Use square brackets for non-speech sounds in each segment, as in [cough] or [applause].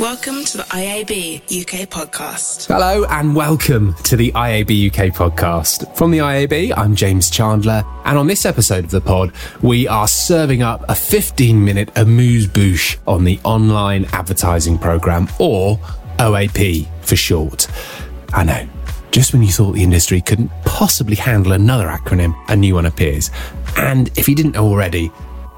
Welcome to the IAB UK podcast. Hello and welcome to the IAB UK podcast. From the IAB, I'm James Chandler, and on this episode of the pod, we are serving up a 15 minute amuse bouche on the online advertising programme, or OAP for short. I know, just when you thought the industry couldn't possibly handle another acronym, a new one appears. And if you didn't already,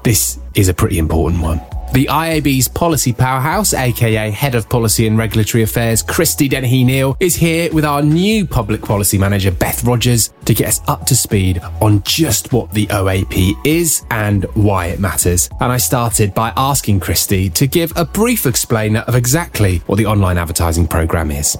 this is a pretty important one. The IAB's policy powerhouse, aka Head of Policy and Regulatory Affairs, Christie Dennehy-Neil, is here with our new Public Policy Manager, Beth Rogers, to get us up to speed on just what the OAP is and why it matters. And I started by asking Christie to give a brief explainer of exactly what the online advertising programme is.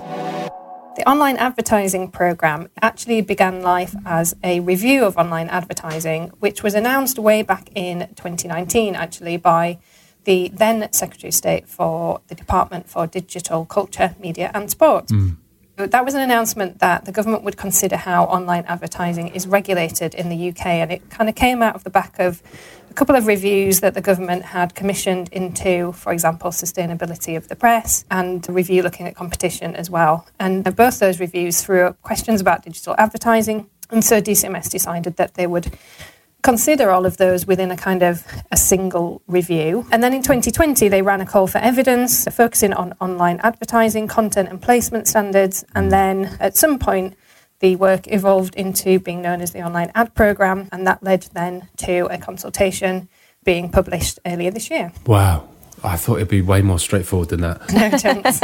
The online advertising programme actually began life as a review of online advertising, which was announced way back in 2019, actually, by the then Secretary of State for the Department for Digital Culture, Media and Sport. Mm. That was an announcement that the government would consider how online advertising is regulated in the UK, and it kind of came out of the back of a couple of reviews that the government had commissioned into, for example, sustainability of the press and a review looking at competition as well. And both those reviews threw up questions about digital advertising. And so DCMS decided that they would consider all of those within a kind of a single review. And then in 2020, they ran a call for evidence, focusing on online advertising, content and placement standards. And mm. then at some point, the work evolved into being known as the online ad program, and that led then to a consultation being published earlier this year. Wow. I thought it'd be way more straightforward than that. [laughs] No chance.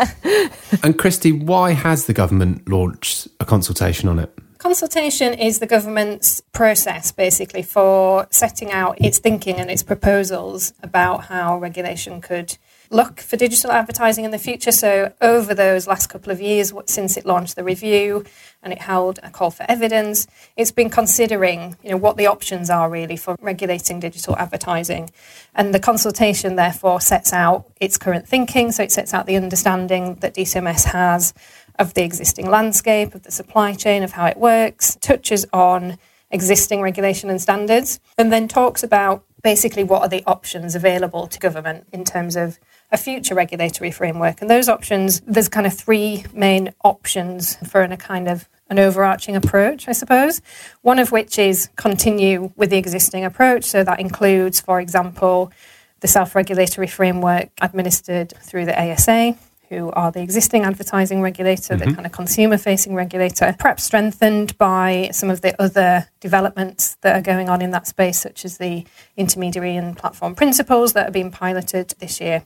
[laughs] and Christie, why has the government launched a consultation on it? Consultation is the government's process basically for setting out its thinking and its proposals about how regulation could look for digital advertising in the future. So, over those last couple of years, since it launched the review and it held a call for evidence, it's been considering, you know, what the options are really for regulating digital advertising. And the consultation, therefore, sets out its current thinking. So, it sets out the understanding that DCMS has of the existing landscape, of the supply chain, of how it works, touches on existing regulation and standards, and then talks about basically what are the options available to government in terms of a future regulatory framework. And those options, there's kind of three main options for an, a kind of an overarching approach, I suppose. One of which is continue with the existing approach. So that includes, for example, the self regulatory framework administered through the ASA, who are the existing advertising regulator, mm-hmm. the kind of consumer facing regulator, perhaps strengthened by some of the other developments that are going on in that space, such as the intermediary and platform principles that are being piloted this year.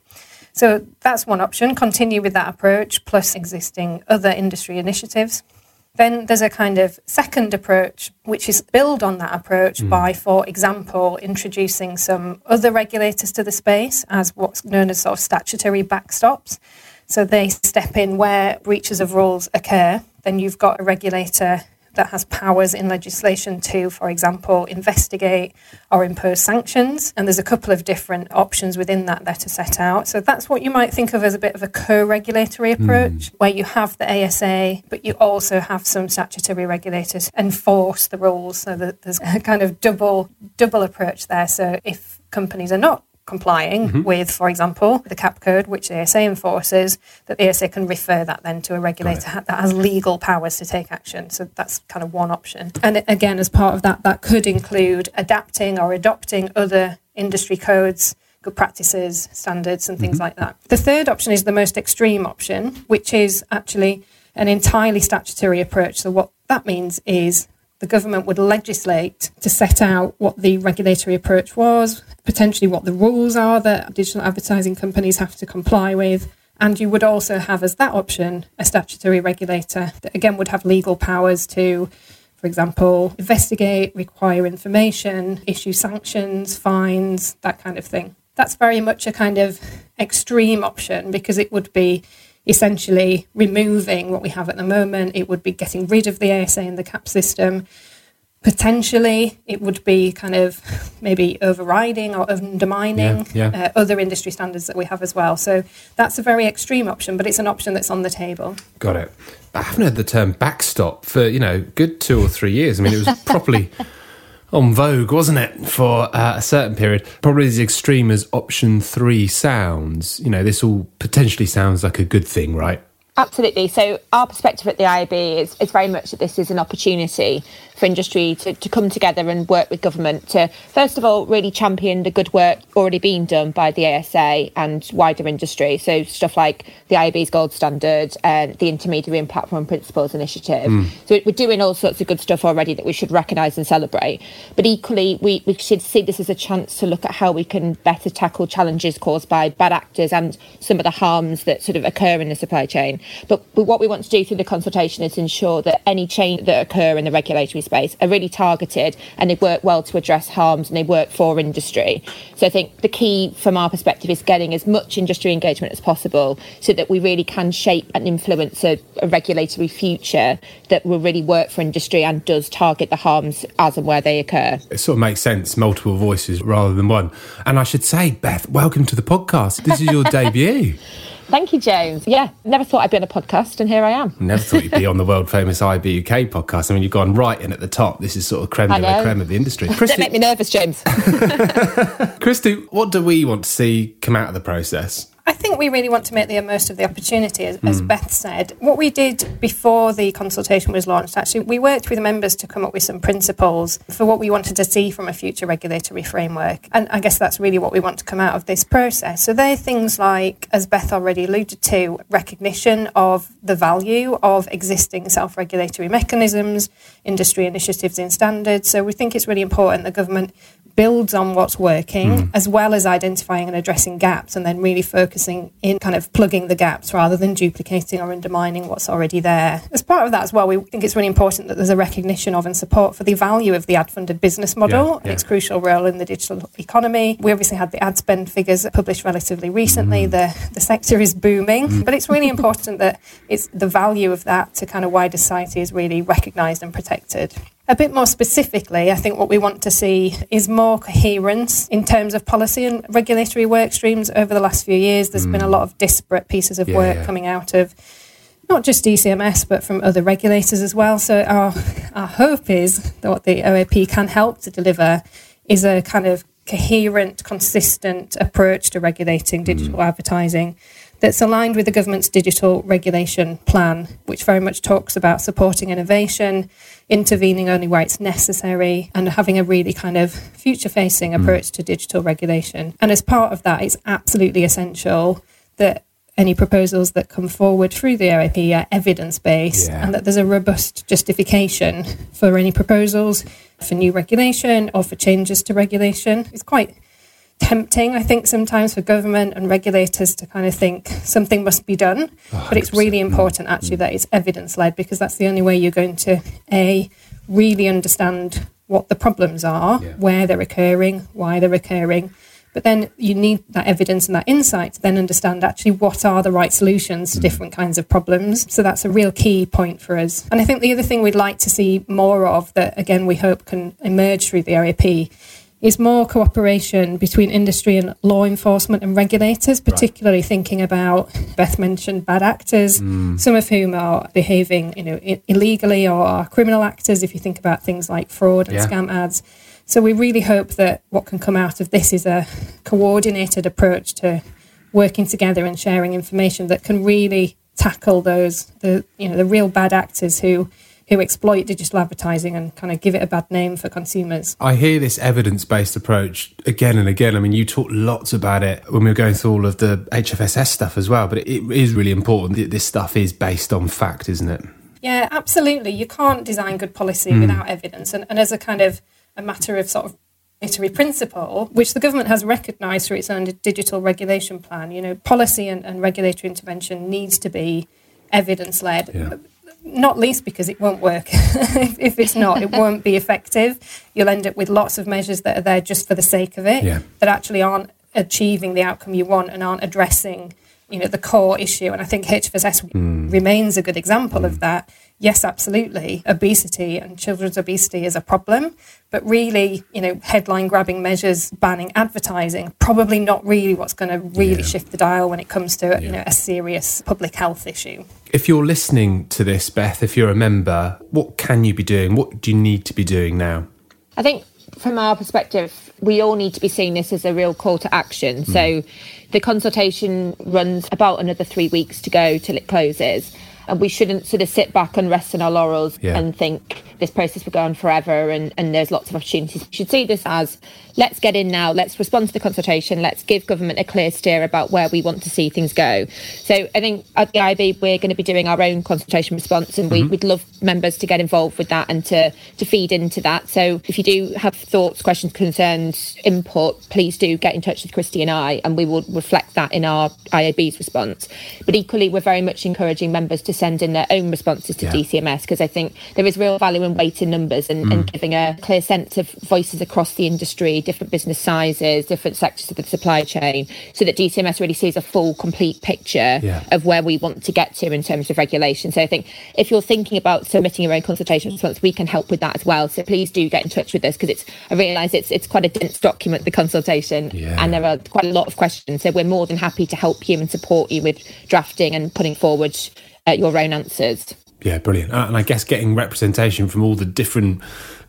So that's one option, continue with that approach, plus existing other industry initiatives. Then there's a kind of second approach, which is build on that approach mm. by, for example, introducing some other regulators to the space as what's known as sort of statutory backstops. So they step in where breaches of rules occur. Then you've got a regulator that has powers in legislation to, for example, investigate or impose sanctions. And there's a couple of different options within that that are set out. So that's what you might think of as a bit of a co regulatory hmm. approach, mm. where you have the ASA, but you also have some statutory regulators enforce the rules. So that there's a kind of double double approach there. So if companies are not complying mm-hmm. with, for example, the cap code, which the ASA enforces, that the ASA can refer that then to a regulator that has legal powers to take action. So that's kind of one option. And again, as part of that, that could include adapting or adopting other industry codes good practices, standards, and things mm-hmm. like that. The third option is the most extreme option, which is actually an entirely statutory approach. So, what that means is the government would legislate to set out what the regulatory approach was, potentially what the rules are that digital advertising companies have to comply with. And you would also have, as that option, a statutory regulator that again would have legal powers to, for example, investigate, require information, issue sanctions, fines, that kind of thing. That's very much a kind of extreme option because it would be essentially removing what we have at the moment. It would be getting rid of the ASA and the CAP system. Potentially, it would be kind of [laughs] maybe overriding or undermining yeah, yeah. Uh, other industry standards that we have as well. So that's a very extreme option, but it's an option that's on the table. Got it. I haven't heard the term backstop for you know good two or three years. I mean, it was [laughs] properly on vogue, wasn't it, for uh, a certain period? Probably as extreme as option three sounds. You know, this all potentially sounds like a good thing, right? Absolutely. So, our perspective at the IAB is, is very much that this is an opportunity for industry to, to come together and work with government to, first of all, really champion the good work already being done by the ASA and wider industry. So, stuff like the IAB's Gold Standard and the Intermediary and Platform Principles Initiative. Mm. So, we're doing all sorts of good stuff already that we should recognise and celebrate. But equally, we, we should see this as a chance to look at how we can better tackle challenges caused by bad actors and some of the harms that sort of occur in the supply chain. But, but what we want to do through the consultation is ensure that any change that occur in the regulatory space are really targeted and they work well to address harms and they work for industry. So I think the key from our perspective is getting as much industry engagement as possible so that we really can shape and influence a, a regulatory future that will really work for industry and does target the harms as and where they occur. It sort of makes sense, multiple voices rather than one. And I should say, Beth, welcome to the podcast. This is your [laughs] debut. Thank you, James. Yeah, never thought I'd be on a podcast, and here I am. Never thought you'd be on the world [laughs] famous IAB UK podcast. I mean, you've gone right in at the top. This is sort of creme de la creme of the industry. Christie, Don't make me nervous, James. [laughs] Christie, what do we want to see come out of the process? I think we really want to make the most of the opportunity, as, mm. as. Beth said. What we did before the consultation was launched, actually, we worked with members to come up with some principles for what we wanted to see from a future regulatory framework. And I guess that's really what we want to come out of this process. So they're things like, as Beth already alluded to, recognition of the value of existing self regulatory mechanisms, industry initiatives in standards. So we think it's really important the government builds on what's working mm. as well as identifying and addressing gaps and then really focusing in kind of plugging the gaps rather than duplicating or undermining what's already there. As part of that as well, we think it's really important that there's a recognition of and support for the value of the ad funded business model yeah, yeah. and its crucial role in the digital economy. We obviously had the ad spend figures published relatively recently. Mm. The, the sector is booming, mm. but it's really important that it's the value of that to kind of wider society is really recognised and protected. A bit more specifically, I think what we want to see is more coherence in terms of policy and regulatory work streams over the last few years. There's mm. been a mm. lot of disparate pieces of yeah, work yeah. coming out of not just DCMS but from other regulators as well. So our our hope is that what the OAP can help to deliver is a kind of coherent, consistent approach to regulating digital mm. advertising that's aligned with the government's digital regulation plan, which very much talks about supporting innovation, intervening only where it's necessary, and having a really kind of future facing mm. approach to digital regulation. And as part of that, it's absolutely essential that any proposals that come forward through the OAP are evidence based yeah. and that there's a robust justification for any proposals for new regulation or for changes to regulation. It's quite tempting, I think, sometimes for government and regulators to kind of think something must be done. But it's really important, actually, that it's evidence led because that's the only way you're going to, A, really understand what the problems are, yeah. where they're occurring, why they're occurring. But then you need that evidence and that insight to then understand actually what are the right solutions to mm. different kinds of problems. So that's a real key point for us. And I think the other thing we'd like to see more of that, again, we hope can emerge through the OAP is more cooperation between industry and law enforcement and regulators, particularly right. thinking about Beth mentioned bad actors, mm. some of whom are behaving, you know, illegally or are criminal actors. If you think about things like fraud and yeah. scam ads. So we really hope that what can come out of this is a coordinated approach to working together and sharing information that can really tackle those the you know the real bad actors who who exploit digital advertising and kind of give it a bad name for consumers. I hear this evidence based approach again and again. I mean, you talked lots about it when we were going through all of the HFSS stuff as well, but it is really important that this stuff is based on fact, isn't it? Yeah, absolutely. You can't design good policy mm. without evidence. And, and as a kind of a matter of sort of regulatory principle, which the government has recognised through its own digital regulation plan. You know, policy and, and regulatory intervention needs to be evidence led. Yeah not least because it won't work. [laughs] if, if, it's not, it won't be effective. You'll end up with lots of measures that are there just for the sake of it, yeah. that actually aren't achieving the outcome you want and aren't addressing, you know, the core issue. And I think HFSS mm. remains a good example mm. of that yes, absolutely, obesity and children's obesity is a problem. But really, you know, headline grabbing measures banning advertising, probably not really what's going to really yeah. shift the dial when it comes to, yeah. you know, a serious public health issue. If you're listening to this, Beth, if you're a member, what can you be doing? What do you need to be doing now? I think from our perspective, we all need to be seeing this as a real call to action. Mm. So the consultation runs about another three weeks to go till it closes. And we shouldn't sort of sit back and rest on our laurels yeah. and think this process will go on forever and, and there's lots of opportunities. We should see this as let's get in now, let's respond to the consultation, let's give government a clear steer about where we want to see things go. So I think at the IAB, we're going to be doing our own consultation response and we, mm-hmm. would love members to get involved with that and to, to feed into that. So if you do have thoughts, questions, concerns, input, please do get in touch with Christie and I and we will reflect that in our IAB's response. But equally, we're very much encouraging members to send in their own responses to yeah. DCMS because I think there is real value in weight in numbers and, mm. and giving a clear sense of voices across the industry different business sizes, different sectors of the supply chain, so that DCMS really sees a full, complete picture yeah. of where we want to get to in terms of regulation. So I think if you're thinking about submitting your own consultation response, we can help with that as well. So please do get in touch with us because it's I realise it's it's quite a dense document, the consultation, yeah. and there are quite a lot of questions. So we're more than happy to help you and support you with drafting and putting forward uh, your own answers. Yeah, brilliant. Uh, and I guess getting representation from all the different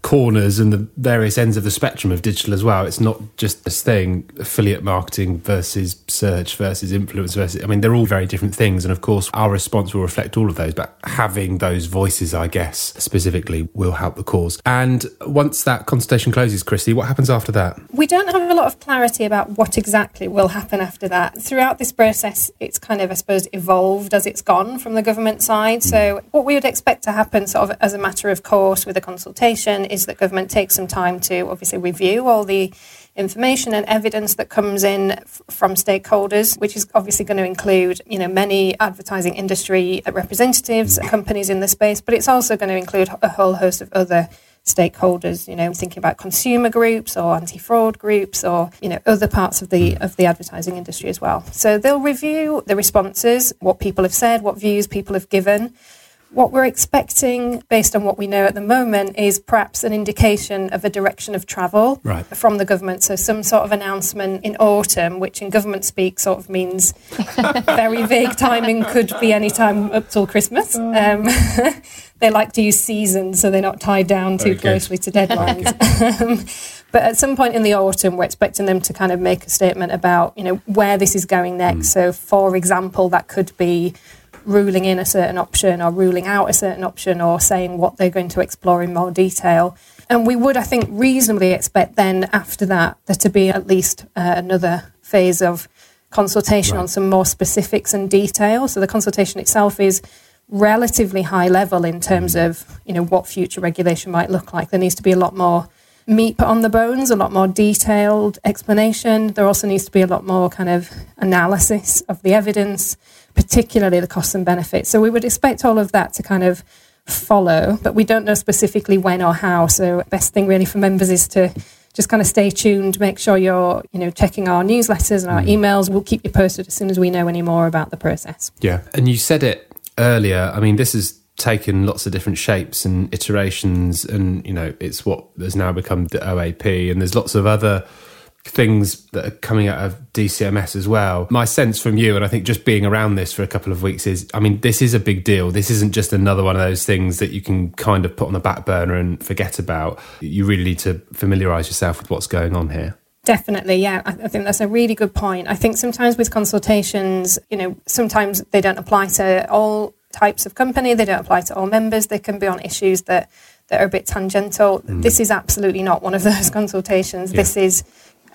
corners and the various ends of the spectrum of digital as well. It's not just this thing affiliate marketing versus search versus influence versus. I mean, they're all very different things, and of course, our response will reflect all of those. But having those voices, I guess, specifically, will help the cause. And once that consultation closes, Christie, what happens after that? We don't have a lot of clarity about what exactly will happen after that. Throughout this process, it's kind of, I suppose, evolved as it's gone from the government side. Mm. So, what we would expect to happen, sort of as a matter of course, with a consultation is that government takes some time to obviously review all the information and evidence that comes in f- from stakeholders, which is obviously going to include, you know, many advertising industry representatives, companies in the space, but it's also going to include a whole host of other stakeholders, you know, thinking about consumer groups or anti-fraud groups or, you know, other parts of the of the advertising industry as well. So they'll review the responses, what people have said, what views people have given what we're expecting, based on what we know at the moment, is perhaps an indication of a direction of travel right. from the government. So, some sort of announcement in autumn, which in government speak sort of means [laughs] very vague timing, could be any time up till Christmas. Um, [laughs] they like to use seasons, so they're not tied down too closely to deadlines. [laughs] um, but at some point in the autumn, we're expecting them to kind of make a statement about, you know, where this is going next. Mm. So, for example, that could be ruling in a certain option or ruling out a certain option or saying what they're going to explore in more detail. And we would, I think, reasonably expect then after that there to be at least uh, another phase of consultation right. on some more specifics and detail. So the consultation itself is relatively high level in terms mm. of you know what future regulation might look like. There needs to be a lot more meat put on the bones, a lot more detailed explanation. There also needs to be a lot more kind of analysis of the evidence, particularly the costs and benefits. So we would expect all of that to kind of follow, but we don't know specifically when or how. So best thing really for members is to just kind of stay tuned, make sure you're, you know, checking our newsletters and our mm. emails. We'll keep you posted as soon as we know any more about the process. Yeah. And you said it earlier. I mean, this is taken lots of different shapes and iterations and you know it's what has now become the OAP and there's lots of other things that are coming out of DCMS as well. My sense from you, and I think just being around this for a couple of weeks, is I mean, this is a big deal. This isn't just another one of those things that you can kind of put on the back burner and forget about. You really need to familiarize yourself with what's going on here. Definitely, yeah. I think that's a really good point. I think sometimes with consultations, you know, sometimes they don't apply to all types of company. They don't apply to all members. They can be on issues that, that are a bit tangential. Mm. This is absolutely not one of those [laughs] consultations. Yeah. This is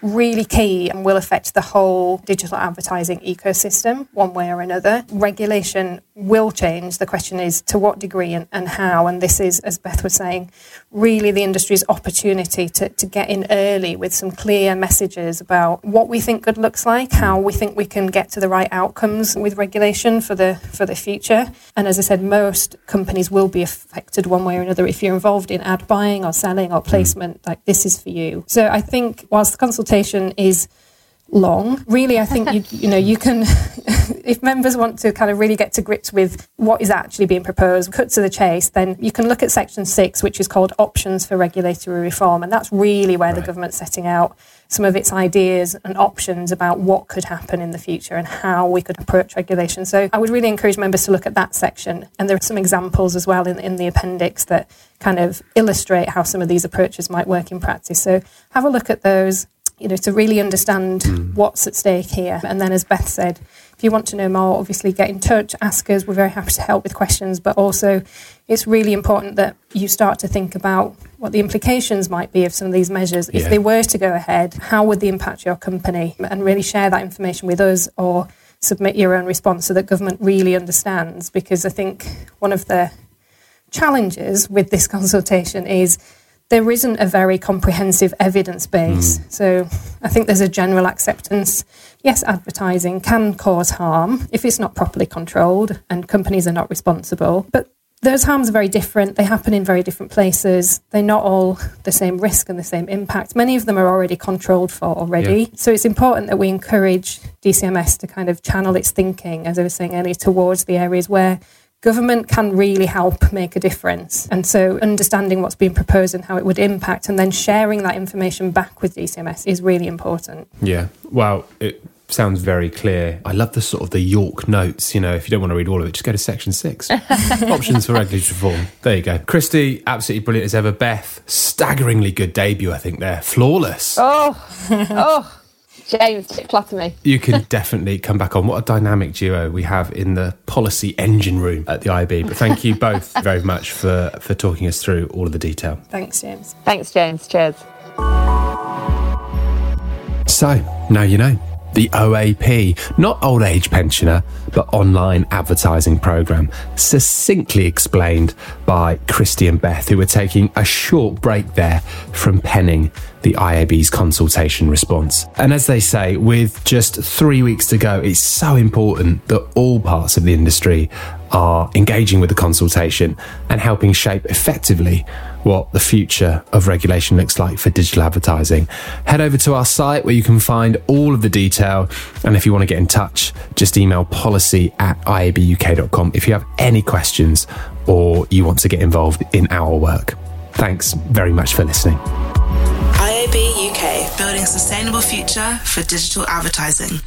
really key and will affect the whole digital advertising ecosystem one way or another. Regulation will change. The question is to what degree and, and how. And this is, as Beth was saying, really the industry's opportunity to, to get in early with some clear messages about what we think good looks like, how we think we can get to the right outcomes with regulation for the for the future. And as I said, most companies will be affected one way or another if you're involved in ad buying or selling or placement, mm. like this is for you. So I think whilst the consultation is long. Really, I think you, you know you can, [laughs] if members want to kind of really get to grips with what is actually being proposed, cut to the chase, then you can look at section six, which is called options for regulatory reform, and that's really where right. the government's setting out some of its ideas and options about what could happen in the future and how we could approach regulation. So I would really encourage members to look at that section, and there are some examples as well in, in the appendix that kind of illustrate how some of these approaches might work in practice. So have a look at those you know, to really understand mm. what's at stake here. And then, as Beth said, if you want to know more, obviously get in touch, ask us. We're very happy to help with questions. But also, it's really important that you start to think about what the implications might be of some of these measures. Yeah. If they were to go ahead, how would they impact your company? And really share that information with us or submit your own response so that government really understands. Because I think one of the challenges with this consultation is there isn't a very comprehensive evidence base. Mm. So I think there's a general acceptance. Yes, advertising can cause harm if it's not properly controlled and companies are not responsible. But those harms are very different. They happen in very different places. They're not all the same risk and the same impact. Many of them are already controlled for already. Yeah. So it's important that we encourage DCMS to kind of channel its thinking, as I was saying earlier, towards the areas where government can really help make a difference. And so understanding what's being proposed and how it would impact and then sharing that information back with DCMS is really important. Yeah. Well, it sounds very clear. I love the sort of the York notes. You know, if you don't want to read all of it, just go to section six. [laughs] Options for regulatory reform. There you go. Christie, absolutely brilliant as ever. Beth, staggeringly good debut, I think, there. Flawless. Oh, oh. James, flatter me. You can [laughs] definitely come back on. What a dynamic duo we have in the policy engine room at the IB. But thank you both [laughs] very much for, for talking us through all of the detail. Thanks, James. Thanks, James. Cheers. So, now you know the OAP, not old age pensioner, but online advertising program, succinctly explained by Christie and Beth, who were taking a short break there from penning the IAB's consultation response. And as they say, with just three weeks to go, it's so important that all parts of the industry are engaging with the consultation and helping shape effectively what the future of regulation looks like for digital advertising. Head over to our site where you can find all of the detail. And if you want to get in touch, just email policy at iabuk.com if you have any questions or you want to get involved in our work. Thanks very much for listening. IAB UK, building a sustainable future for digital advertising.